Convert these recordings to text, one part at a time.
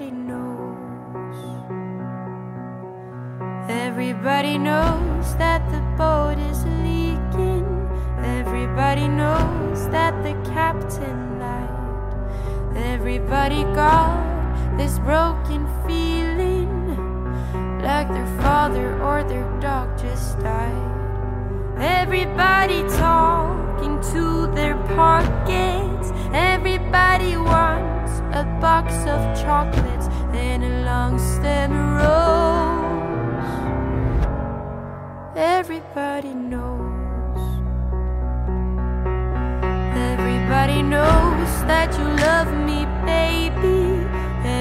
Everybody knows. Everybody knows that the boat is leaking. Everybody knows that the captain lied. Everybody got this broken feeling like their father or their dog just died. Everybody talking to their pockets. Everybody a box of chocolates and a long stem rose. Everybody knows. Everybody knows that you love me, baby.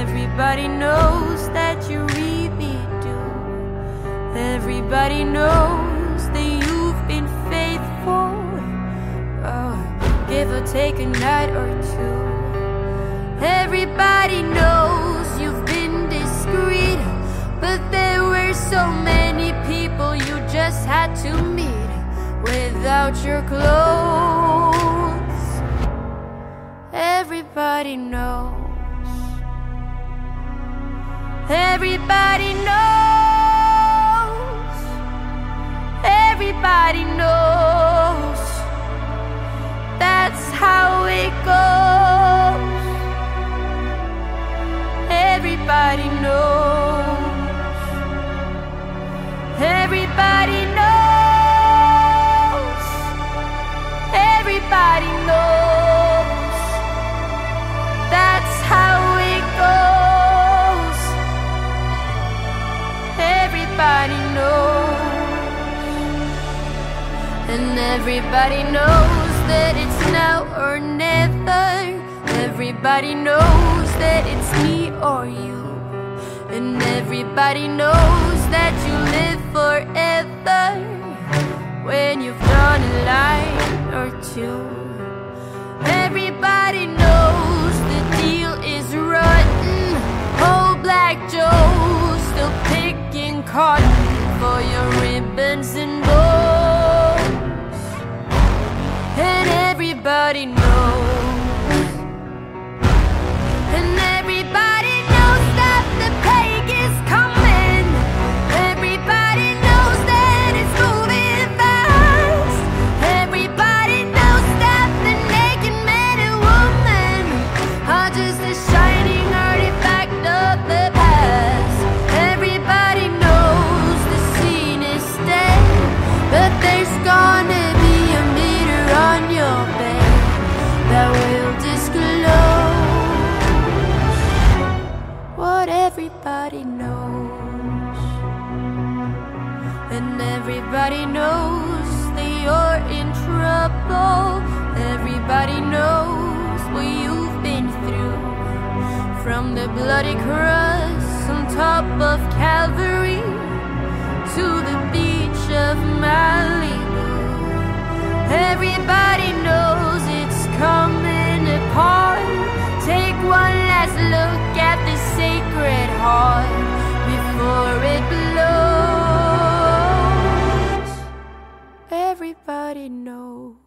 Everybody knows that you really do. Everybody knows that you've been faithful. Oh, give or take a night or without your clothes. Everybody knows. Everybody knows. Everybody knows. That's how it goes. Everybody knows. And everybody knows that it's now or never. Everybody knows that it's me or you. And everybody knows that you live forever when you've done a line or two. Everybody knows the deal is rotten. Old Black Joe still picking cotton everybody knows. everybody knows. And everybody knows that you're in trouble. Everybody knows what you've been through. From the bloody cross on top of Calvary to the beach of Malibu. Everybody knows it's coming apart. Take one last look at the sacred before it blows. Everybody knows.